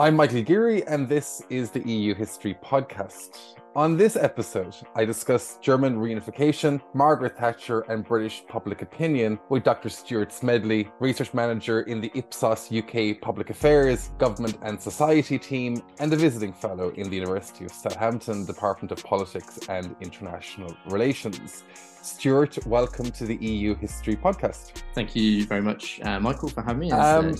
I'm Michael Geary, and this is the EU History Podcast. On this episode, I discuss German reunification, Margaret Thatcher, and British public opinion with Dr. Stuart Smedley, research manager in the Ipsos UK Public Affairs, Government and Society team, and a visiting fellow in the University of Southampton Department of Politics and International Relations. Stuart, welcome to the EU History Podcast. Thank you very much, uh, Michael, for having me. Um,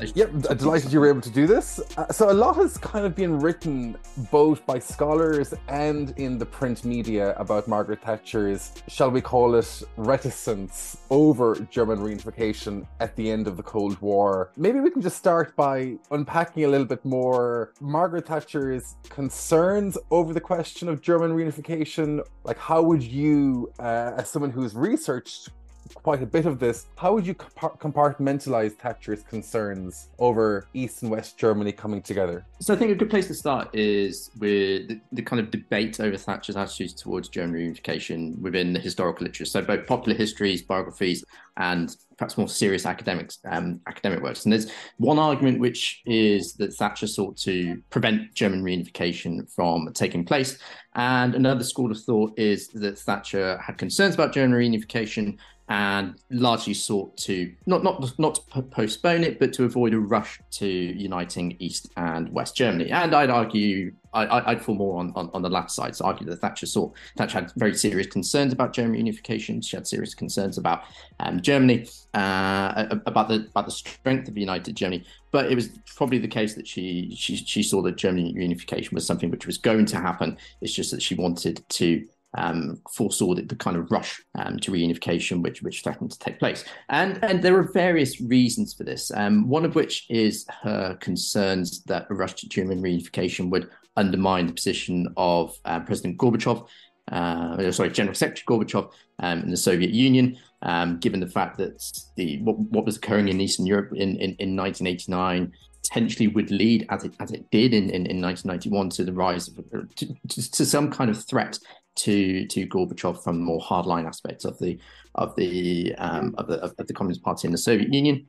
Yep, I'm delighted you were able to do this. Uh, so, a lot has kind of been written both by scholars and in the print media about Margaret Thatcher's, shall we call it, reticence over German reunification at the end of the Cold War. Maybe we can just start by unpacking a little bit more Margaret Thatcher's concerns over the question of German reunification. Like, how would you, uh, as someone who's researched quite a bit of this. How would you compartmentalize Thatcher's concerns over East and West Germany coming together? So I think a good place to start is with the, the kind of debate over Thatcher's attitudes towards German reunification within the historical literature. So both popular histories, biographies, and perhaps more serious academics um, academic works. And there's one argument which is that Thatcher sought to prevent German reunification from taking place, and another school of thought is that Thatcher had concerns about German reunification and largely sought to not not not to postpone it, but to avoid a rush to uniting East and West Germany. And I'd argue I, would fall more on, on, on, the latter side. So argue that Thatcher saw Thatcher had very serious concerns about German unification. She had serious concerns about um, Germany, uh, about the about the strength of united Germany. But it was probably the case that she she she saw that German unification was something which was going to happen. It's just that she wanted to um, foresaw the, the kind of rush um, to reunification which which threatened to take place. And and there are various reasons for this. Um, one of which is her concerns that a rush to German reunification would undermine the position of uh, President Gorbachev. Uh, sorry, General Secretary Gorbachev um, in the Soviet Union, um, given the fact that the what, what, was occurring in Eastern Europe in, in, in 1989 potentially would lead, as it as it did in, in, in 1991, to the rise of to, to, to, some kind of threat to to Gorbachev from more hardline aspects of the of the um, of the of the Communist Party in the Soviet Union.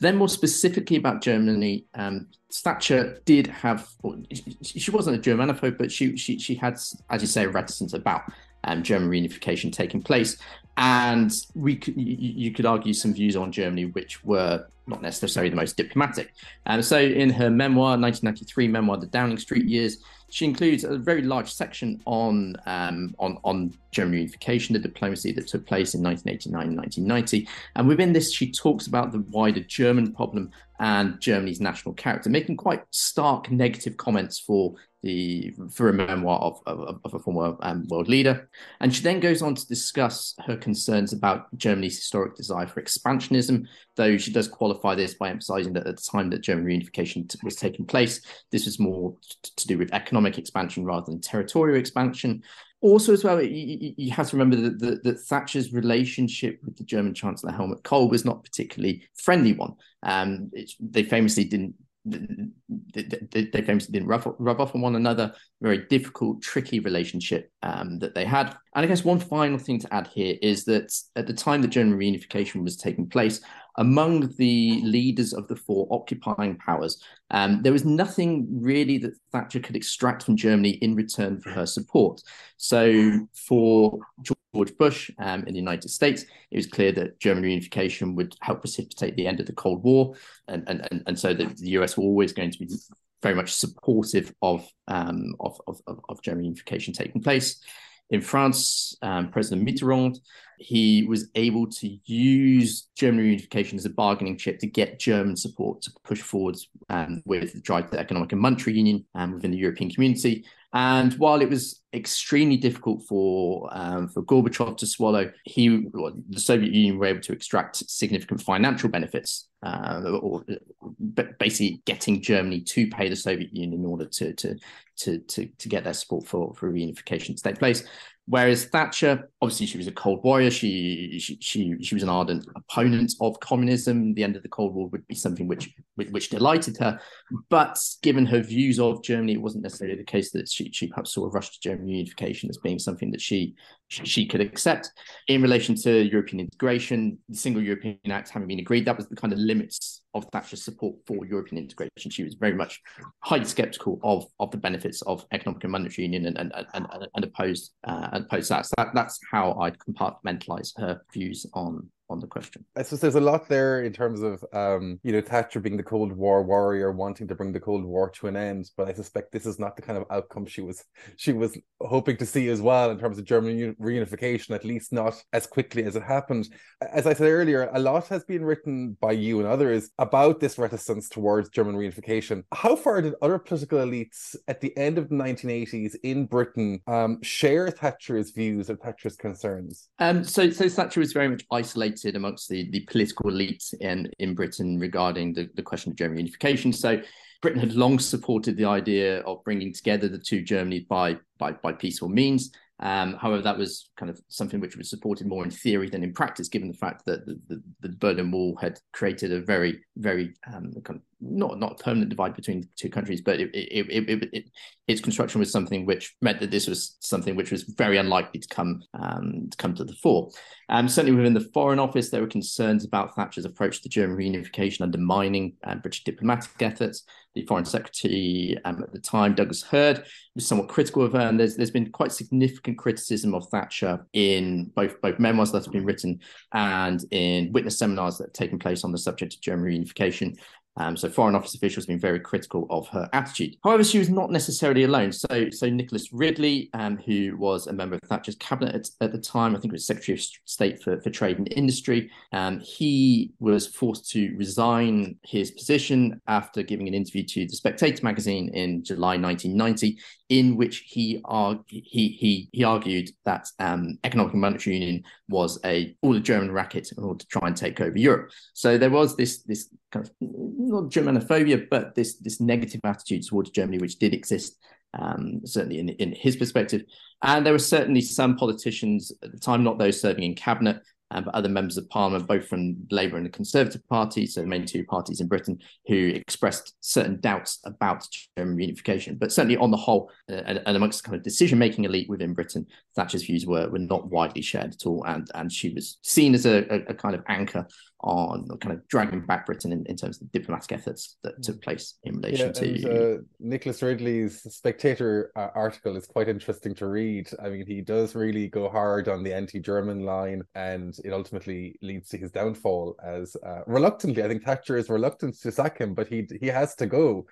Then, more specifically about Germany, um, Thatcher did have. She wasn't a Germanophobe, but she she she had, as you say, reticence about um, German reunification taking place, and we could, you, you could argue some views on Germany which were not necessarily the most diplomatic. And so, in her memoir, 1993 memoir, The Downing Street Years, she includes a very large section on um, on on German unification, the diplomacy that took place in 1989 and 1990. And within this, she talks about the wider German problem and Germany's national character, making quite stark negative comments for the for a memoir of, of, of a former um, world leader. And she then goes on to discuss her concerns about Germany's historic desire for expansionism, though she does qualify this by emphasizing that at the time that German reunification t- was taking place, this was more t- to do with economic expansion rather than territorial expansion. Also, as well, you, you have to remember that, that, that, Thatcher's relationship with the German Chancellor Helmut Kohl was not particularly friendly one. Um, they famously didn't they, they famously didn't rub, rub off on one another. Very difficult, tricky relationship um, that they had. And I guess one final thing to add here is that at the time that German reunification was taking place, among the leaders of the four occupying powers, um, there was nothing really that Thatcher could extract from Germany in return for her support. So for George Bush um, in the United States, it was clear that German reunification would help precipitate the end of the Cold War, and and and, so the, the US were always going to be very much supportive of um, of, of, of German reunification taking place. In France, um, President Mitterrand he was able to use German reunification as a bargaining chip to get German support to push forwards um, with the drive to economic and monetary union um, within the European community. And while it was extremely difficult for um, for Gorbachev to swallow, he the Soviet Union were able to extract significant financial benefits, uh, or basically getting Germany to pay the Soviet Union in order to to to to, to get their support for for reunification to take place. Whereas Thatcher, obviously, she was a Cold Warrior. She, she she she was an ardent opponent of communism. The end of the Cold War would be something which which delighted her. But given her views of Germany, it wasn't necessarily the case that she she perhaps saw a rush to German unification as being something that she she could accept. In relation to European integration, the Single European Act having been agreed, that was the kind of limits of Thatcher's support for European integration. She was very much highly skeptical of, of the benefits of economic and monetary union and, and, and, and opposed, uh, opposed that. So that, that's how I'd compartmentalize her views on on the question. I suppose there's a lot there in terms of um, you know Thatcher being the Cold War warrior, wanting to bring the Cold War to an end. But I suspect this is not the kind of outcome she was she was hoping to see as well in terms of German reunification, at least not as quickly as it happened. As I said earlier, a lot has been written by you and others about this reticence towards German reunification. How far did other political elites at the end of the 1980s in Britain um, share Thatcher's views or Thatcher's concerns? Um, so, so Thatcher was very much isolated debated amongst the, the political elite in, in Britain regarding the, the question of German unification. So Britain had long supported the idea of bringing together the two Germanies by, by, by peaceful means. Um, however, that was kind of something which was supported more in theory than in practice, given the fact that the, the, the Berlin Wall had created a very, very um, kind of not not permanent divide between the two countries, but it, it, it, its construction was something which meant that this was something which was very unlikely to come um, to come to the fore. Um, certainly within the Foreign Office, there were concerns about Thatcher's approach to German reunification undermining uh, British diplomatic efforts. The Foreign Secretary um, at the time, Douglas Hurd, was somewhat critical of her, and there's there's been quite significant criticism of Thatcher in both both memoirs that have been written and in witness seminars that have taken place on the subject of German reunification. Um, so foreign office officials have been very critical of her attitude. However, she was not necessarily alone. So, so Nicholas Ridley, um, who was a member of Thatcher's cabinet at, at, the time, I think it was Secretary of State for, for Trade and Industry, um, he was forced to resign his position after giving an interview to the Spectator magazine in July 1990, in which he he he he argued that um, economic and monetary union was a all a German racket in order to try and take over Europe. So there was this this kind of not Germanophobia, but this this negative attitude towards Germany, which did exist um, certainly in in his perspective. And there were certainly some politicians at the time, not those serving in cabinet, um, but other members of parliament, both from Labour and the Conservative Party, so the main two parties in Britain, who expressed certain doubts about German reunification. But certainly, on the whole, uh, and, and, amongst the kind of decision-making elite within Britain, Thatcher's views were were not widely shared at all, and and she was seen as a, a, a kind of anchor on kind of dragging back Britain in, in terms of the diplomatic efforts that took place in relation yeah, to. uh, Nicholas Ridley's Spectator uh, article is quite interesting to read. I mean, he does really go hard on the anti German line, and it ultimately leads to his downfall as uh, reluctantly, I think Thatcher is reluctant to sack him, but he he has to go.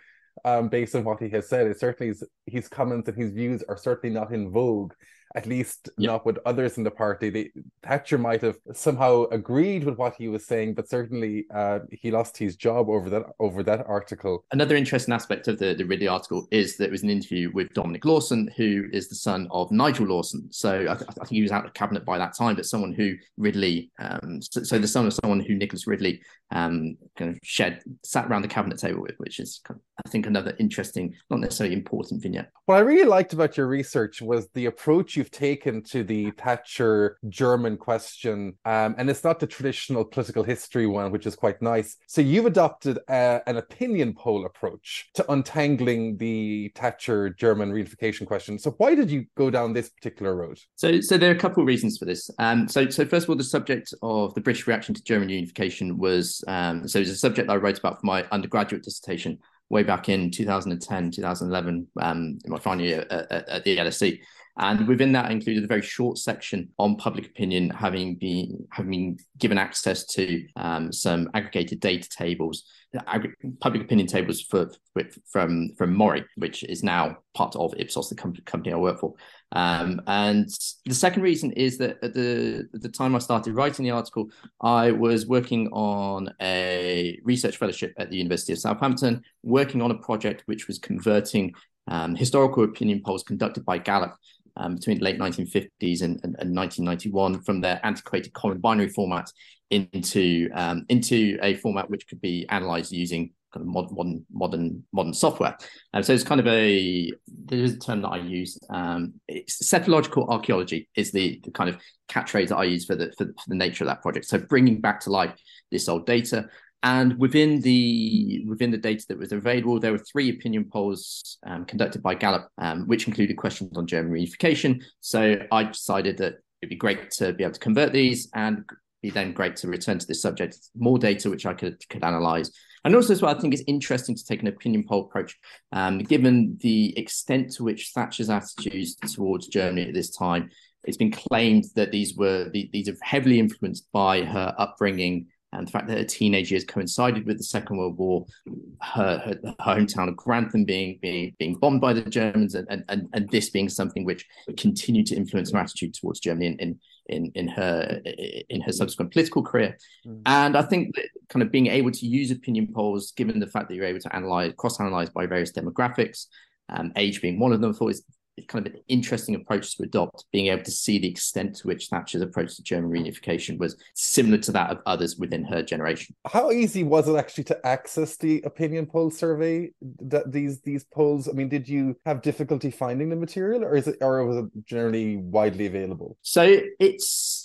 Um, based on what he has said, it certainly his, his comments and his views are certainly not in vogue at least yep. not with others in the party. They, Thatcher might have somehow agreed with what he was saying, but certainly uh, he lost his job over that over that article. Another interesting aspect of the, the Ridley article is that it was an interview with Dominic Lawson, who is the son of Nigel Lawson. So I, th- I think he was out of cabinet by that time, but someone who Ridley, um, so, so, the son of someone who Nicholas Ridley um, kind of shed sat around the cabinet table with, which is kind of, I think another interesting, not necessarily important vignette. What I really liked about your research was the approach you you've taken to the Thatcher German question, um, and it's not the traditional political history one, which is quite nice. So you've adopted uh, an opinion poll approach to untangling the Thatcher German reunification question. So why did you go down this particular road? So, so there are a couple of reasons for this. Um, so, so first of all, the subject of the British reaction to German reunification was um, so it was a subject I wrote about for my undergraduate dissertation way back in 2010, 2011, um, in my final year at, at, at the LSE. And within that included a very short section on public opinion, having been having been given access to um, some aggregated data tables, ag- public opinion tables for, for, from from Mori, which is now part of Ipsos, the com- company I work for. Um, and the second reason is that at the at the time I started writing the article, I was working on a research fellowship at the University of Southampton, working on a project which was converting um, historical opinion polls conducted by Gallup um, between the late 1950s and, and, and, 1991 from their antiquated column binary format into um, into a format which could be analyzed using kind of modern modern modern software. So it's kind of a there's a term that I use. Um, it's psephological archaeology is the, the kind of catchphrase that I use for the for, for the nature of that project. So bringing back to life this old data, and within the within the data that was available, there were three opinion polls um, conducted by Gallup, um, which included questions on German reunification. So I decided that it'd be great to be able to convert these, and be then great to return to this subject more data which I could could analyze And also, as well, I think it's interesting to take an opinion poll approach, um, given the extent to which Thatcher's attitudes towards Germany at this time. It's been claimed that these were these are heavily influenced by her upbringing and the fact that her teenage years coincided with the Second World War, her, her, her hometown of Grantham being, being being bombed by the Germans, and, and, and this being something which continued to influence her attitude towards Germany in, in in in her in her subsequent political career. Mm. And I think that kind of being able to use opinion polls, given the fact that you're able to analyze cross analyze by various demographics, um, age being one of them, I thought is kind of an interesting approach to adopt, being able to see the extent to which Thatcher's approach to German reunification was similar to that of others within her generation. How easy was it actually to access the opinion poll survey? That these these polls, I mean, did you have difficulty finding the material, or is it, or was it generally widely available? So it's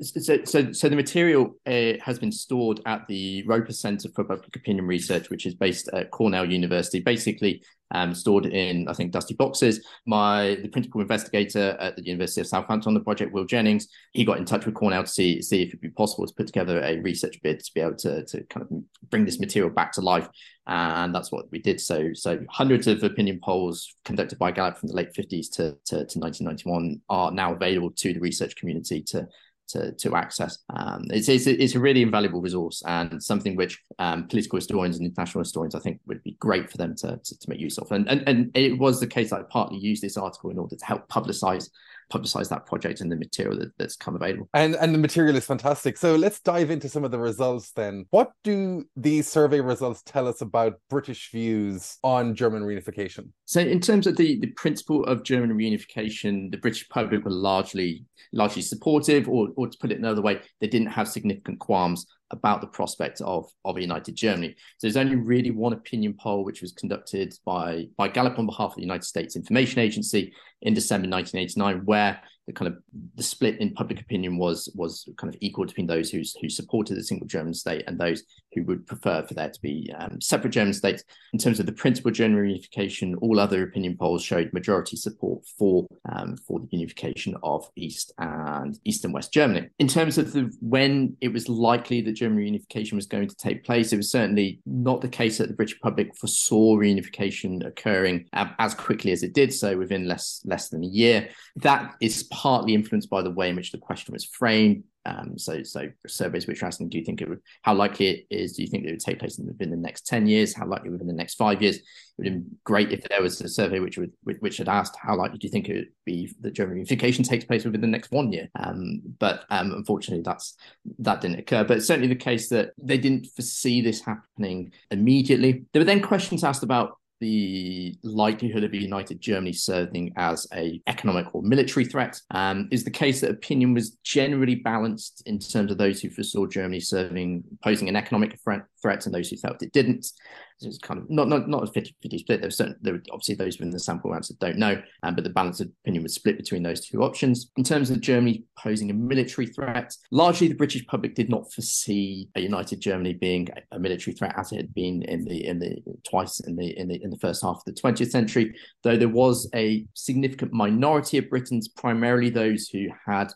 so, so, so the material uh, has been stored at the Roper Center for Public Opinion Research, which is based at Cornell University, basically um, stored in, I think, dusty boxes. My the principal investigator at the University of Southampton on the project, Will Jennings, he got in touch with Cornell to see see if it'd be possible to put together a research bid to be able to to kind of bring this material back to life, and that's what we did. So so hundreds of opinion polls conducted by Gallup from the late 50s to, to, to 1991 are now available to the research community to to, to access. Um, it's, it's, it's a really invaluable resource and something which um, political historians and international historians, I think, would be great for them to, to, to make use of. And, and, and it was the case that I partly used this article in order to help publicize publicize that project and the material that, that's come available. And and the material is fantastic. So let's dive into some of the results then. What do these survey results tell us about British views on German reunification? So in terms of the, the principle of German reunification, the British public were largely largely supportive, or, or to put it another way, they didn't have significant qualms about the prospect of, of a united Germany. So there's only really one opinion poll which was conducted by, by Gallup on behalf of the United States Information Agency in December 1989, where the kind of the split in public opinion was was kind of equal between those who who supported a single German state and those who would prefer for there to be um, separate German states. In terms of the principal German reunification, all other opinion polls showed majority support for um, for the unification of East and East and West Germany. In terms of the when it was likely that German reunification was going to take place, it was certainly not the case that the British public foresaw reunification occurring as quickly as it did so within less less than a year. That is partly influenced by the way in which the question was framed. Um, so, so surveys which are asking, do you think it would, how likely it is? Do you think it would take place within the next 10 years? How likely within the next five years? It would been great if there was a survey which would, which had asked, how likely do you think it would be that German unification takes place within the next one year? Um, but um, unfortunately, that's, that didn't occur. But certainly the case that they didn't foresee this happening immediately. There were then questions asked about the likelihood of a united Germany serving as a economic or military threat um, is the case that opinion was generally balanced in terms of those who foresaw Germany serving posing an economic threat, threat and those who felt it didn't. It's kind of not not not a 50 50 split. There were certain there were obviously those within the sample answer don't know, um, but the balance of opinion was split between those two options. In terms of Germany posing a military threat, largely the British public did not foresee a united Germany being a, a military threat as it had been in the in the twice in the in the in the first half of the 20th century, though there was a significant minority of Britons, primarily those who had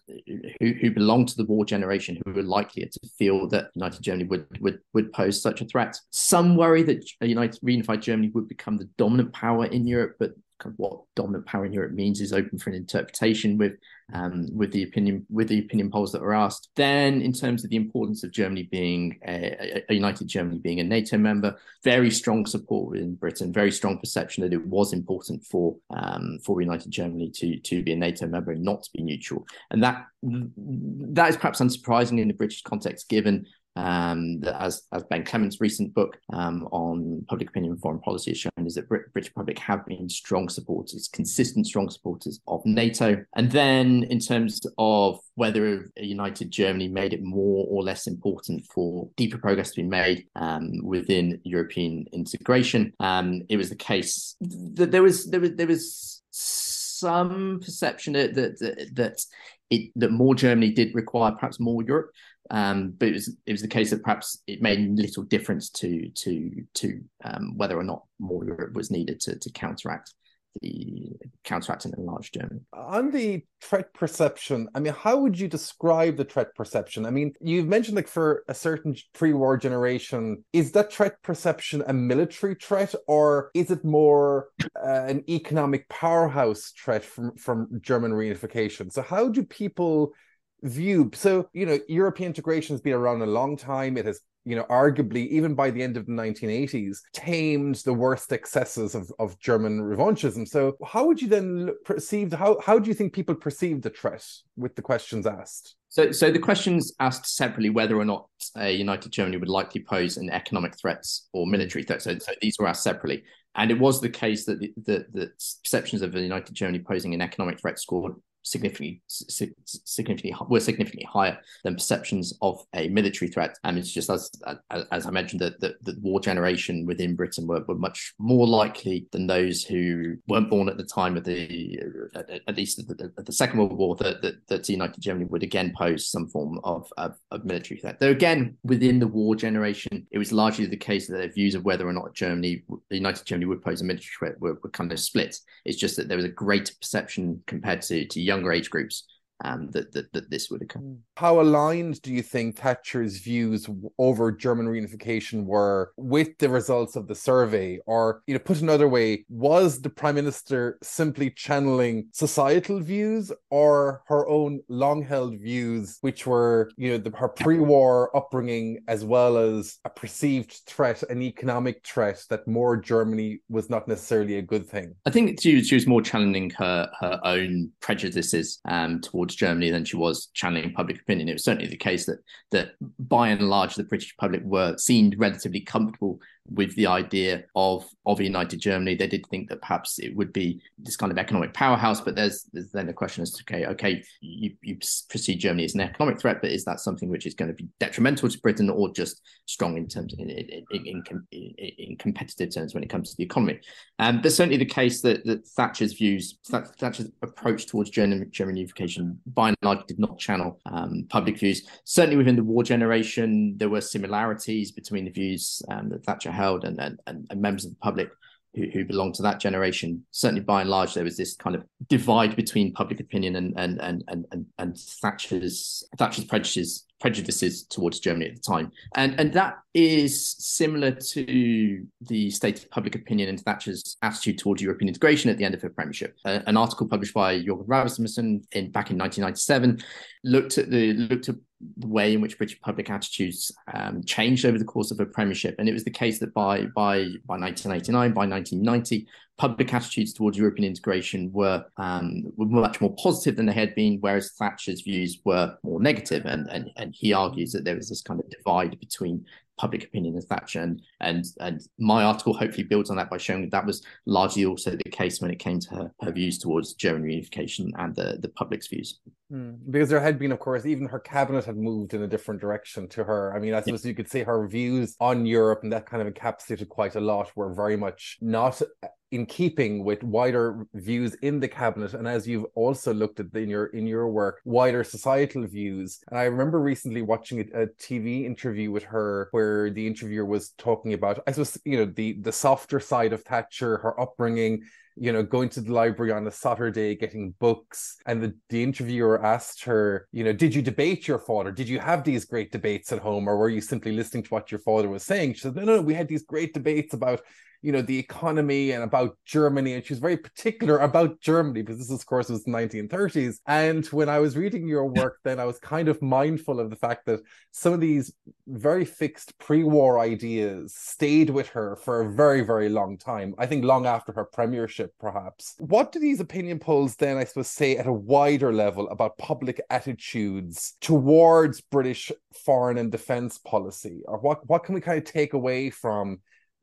who, who belonged to the war generation, who were likelier to feel that united Germany would would would pose such a threat. Some worry that a united reunified Germany would become the dominant power in Europe, but kind of what dominant power in Europe means is open for an interpretation with um, with the opinion with the opinion polls that were asked. Then, in terms of the importance of Germany being a, a, united Germany being a NATO member, very strong support in Britain, very strong perception that it was important for um, for united Germany to to be a NATO member and not to be neutral, and that that is perhaps unsurprising in the British context, given um, that as, as Ben Clements' recent book um, on public opinion and foreign policy has shown, is that Brit- British public have been strong supporters, consistent strong supporters of NATO. And then in terms of whether a united Germany made it more or less important for deeper progress to be made um, within European integration, um, it was the case that there was there was there was some perception that that, that it that more Germany did require perhaps more Europe. Um, but it was it was the case that perhaps it made little difference to to to um, whether or not more Europe was needed to to counteract the counteracting enlarged Germany. On the threat perception, I mean, how would you describe the threat perception? I mean, you've mentioned like for a certain pre-war generation, is that threat perception a military threat or is it more uh, an economic powerhouse threat from, from German reunification? So how do people view so you know european integration has been around a long time it has you know, arguably, even by the end of the 1980s, tamed the worst excesses of, of German revanchism. So, how would you then perceive, how, how do you think people perceive the threat with the questions asked? So, so the questions asked separately whether or not a united Germany would likely pose an economic threats or military threat. So, so these were asked separately, and it was the case that the, the, the perceptions of a united Germany posing an economic threat scored significantly significantly were significantly higher than perceptions of a military threat. And it's just as as i mentioned that the, the, war generation within britain were, were much more likely than those who weren't born at the time of the at, at least the, the, second world war that, that, that united germany would again pose some form of, of, of military threat. Though again within the war generation it was largely the case that their views of whether or not germany the united germany would pose a military threat were, were kind of split. It's just that there was a greater perception compared to to younger age groups um, that, that, that this would occur. How aligned do you think Thatcher's views over German reunification were with the results of the survey? Or, you know, put another way, was the Prime Minister simply channeling societal views or her own long held views, which were, you know, the, her pre war upbringing as well as a perceived threat, an economic threat that more Germany was not necessarily a good thing? I think she, she was more challenging her, her own prejudices um, towards towards Germany than she was channeling public opinion. It was certainly the case that that by and large the British public were seemed relatively comfortable with the idea of of united Germany. They did think that perhaps it would be this kind of economic powerhouse, but there's there's then the question to okay, okay, you, you perceive Germany as an economic threat, but is that something which is going to be detrimental to Britain or just strong in terms in in, in, in, in competitive terms when it comes to the economy? Um, but certainly the case that, that Thatcher's views, Thatcher's approach towards German German unification, by and large, did not channel um, public views. Certainly within the war generation, there were similarities between the views um, that Thatcher and, and, and members of the public who, who belonged to that generation. Certainly, by and large, there was this kind of divide between public opinion and and and and and, and Thatcher's Thatcher's prejudices prejudices towards Germany at the time, and and that is similar to the state of public opinion and Thatcher's attitude towards European integration at the end of her premiership. Uh, an article published by Jorgen Rasmussen in back in 1997 looked at the looked at the way in which British public attitudes um, changed over the course of her premiership, and it was the case that by by by 1989, by 1990, public attitudes towards European integration were um, were much more positive than they had been, whereas Thatcher's views were more negative. And and and he argues that there was this kind of divide between public opinion and Thatcher. And, and and my article hopefully builds on that by showing that that was largely also the case when it came to her, her views towards German reunification and the, the public's views. Mm, because there had been, of course, even her cabinet had moved in a different direction to her. I mean, I suppose yeah. you could say her views on Europe and that kind of encapsulated quite a lot were very much not in keeping with wider views in the cabinet and as you've also looked at in your in your work wider societal views and i remember recently watching a, a, tv interview with her where the interviewer was talking about i suppose you know the the softer side of thatcher her upbringing you know, going to the library on a Saturday, getting books. And the, the interviewer asked her, you know, did you debate your father? Did you have these great debates at home? Or were you simply listening to what your father was saying? She said, no, no, we had these great debates about you know the economy and about Germany, and she was very particular about Germany because this, of course, was the 1930s. And when I was reading your work, then I was kind of mindful of the fact that some of these very fixed pre-war ideas stayed with her for a very, very long time. I think long after her premiership, perhaps. What do these opinion polls then, I suppose, say at a wider level about public attitudes towards British foreign and defence policy, or what what can we kind of take away from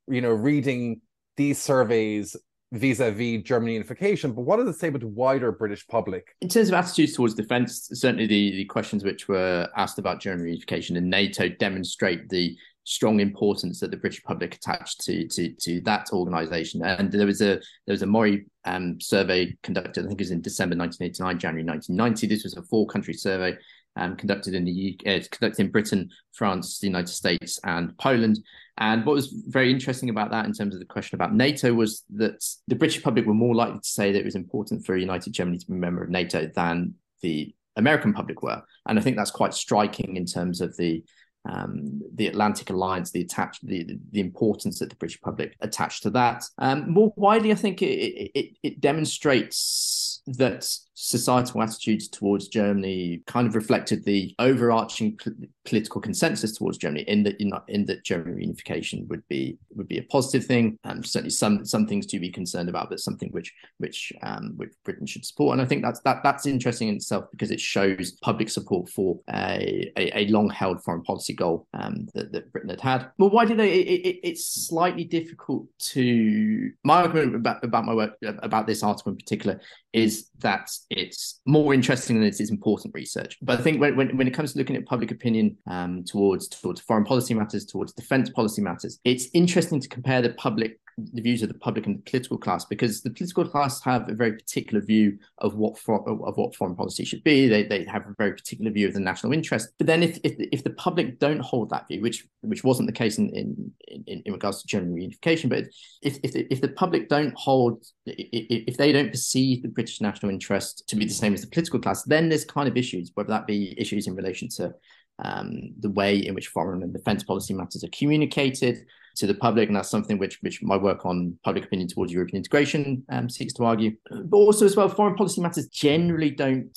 you know, reading these surveys vis-a-vis German unification, but what does it say about the wider British public? In terms of attitudes towards defence, certainly the, the questions which were asked about German unification and NATO demonstrate the strong importance that the British public attached to to, to that organisation. And there was a there was a Mori um, survey conducted, I think it was in December 1989, January 1990. This was a four country survey um, conducted in the uh, conducted in Britain, France, the United States, and Poland. And what was very interesting about that, in terms of the question about NATO, was that the British public were more likely to say that it was important for United Germany to be a member of NATO than the American public were. And I think that's quite striking in terms of the um, the Atlantic Alliance, the attach, the, the importance that the British public attached to that. Um, more widely, I think it, it, it demonstrates that societal attitudes towards Germany kind of reflected the overarching political consensus towards Germany in that in, in that German reunification would be would be a positive thing and certainly some some things to be concerned about but something which which um, which Britain should support. And I think that's that that's interesting in itself because it shows public support for a, a, a long held foreign policy goal um, that, that Britain had had. Well why did they it, it, it's slightly difficult to my argument about, about my work about this article in particular is that it's more interesting than it is important research. But I think when, when, when it comes to looking at public opinion um, towards towards foreign policy matters, towards defense policy matters, it's interesting to compare the public the views of the public and the political class because the political class have a very particular view of what for, of what foreign policy should be. They, they have a very particular view of the national interest. But then if if, if the public don't hold that view, which which wasn't the case in in, in, in regards to German reunification, but if if the, if the public don't hold if they don't perceive the British national interest to be the same as the political class, then there's kind of issues, whether that be issues in relation to um, the way in which foreign and defense policy matters are communicated to the public, and that's something which which my work on public opinion towards European integration um, seeks to argue. But also as well, foreign policy matters generally don't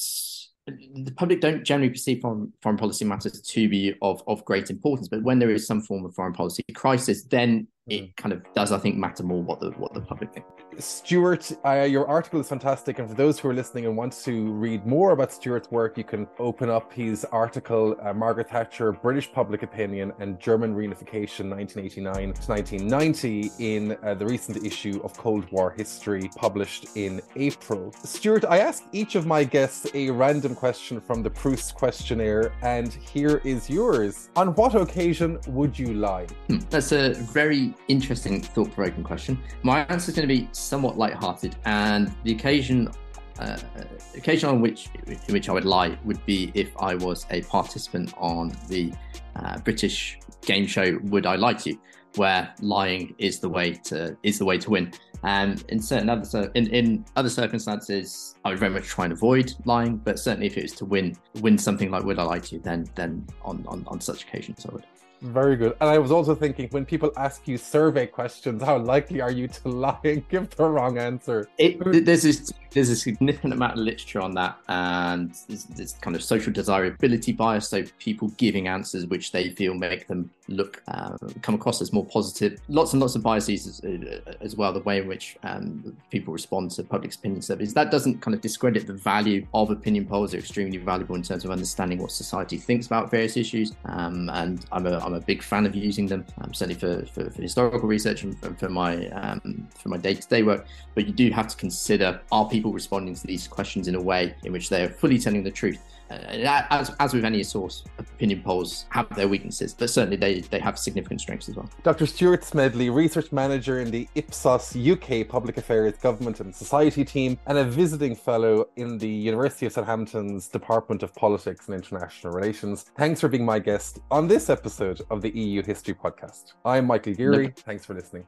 the public don't generally perceive foreign, foreign policy matters to be of, of great importance. But when there is some form of foreign policy crisis, then it mm. kind of does, I think, matter more what the what the public think. Stuart, uh, your article is fantastic, and for those who are listening and want to read more about Stuart's work, you can open up his article, uh, "Margaret Thatcher: British Public Opinion and German Reunification, 1989 to 1990," in uh, the recent issue of Cold War History, published in April. Stuart, I ask each of my guests a random question from the Proust questionnaire, and here is yours. On what occasion would you lie? Hmm, that's a very interesting, thought provoking question. My answer is going to be somewhat light-hearted, and the occasion uh, occasion on which in which I would lie would be if I was a participant on the uh, British game show Would I Lie to You, where lying is the way to is the way to win. And in certain other in, in other circumstances, I would very much try and avoid lying. But certainly, if it was to win win something like Would I Lie to You, then then on on, on such occasions I would. Very good. And I was also thinking when people ask you survey questions, how likely are you to lie and give the wrong answer? It, this, there's a significant amount of literature on that, and there's, kind of social desirability bias. So people giving answers which they feel make them look um, come across as more positive. Lots and lots of biases as, uh, as well. The way in which um, people respond to public opinion surveys that doesn't kind of discredit the value of opinion polls. They're extremely valuable in terms of understanding what society thinks about various issues. Um, and I'm a I'm a big fan of using them, um, certainly for, for, for, historical research and for, for my um, for my day to day work. But you do have to consider: are people responding to these questions in a way in which they are fully telling the truth? Uh, as, as with any source, opinion polls have their weaknesses, but certainly they, they have significant strengths as well. Dr. Stuart Smedley, research manager in the Ipsos UK Public Affairs Government and Society team, and a visiting fellow in the University of Southampton's Department of Politics and International Relations. Thanks for being my guest on this episode of the EU History Podcast. I'm Michael Geary. Thanks for listening.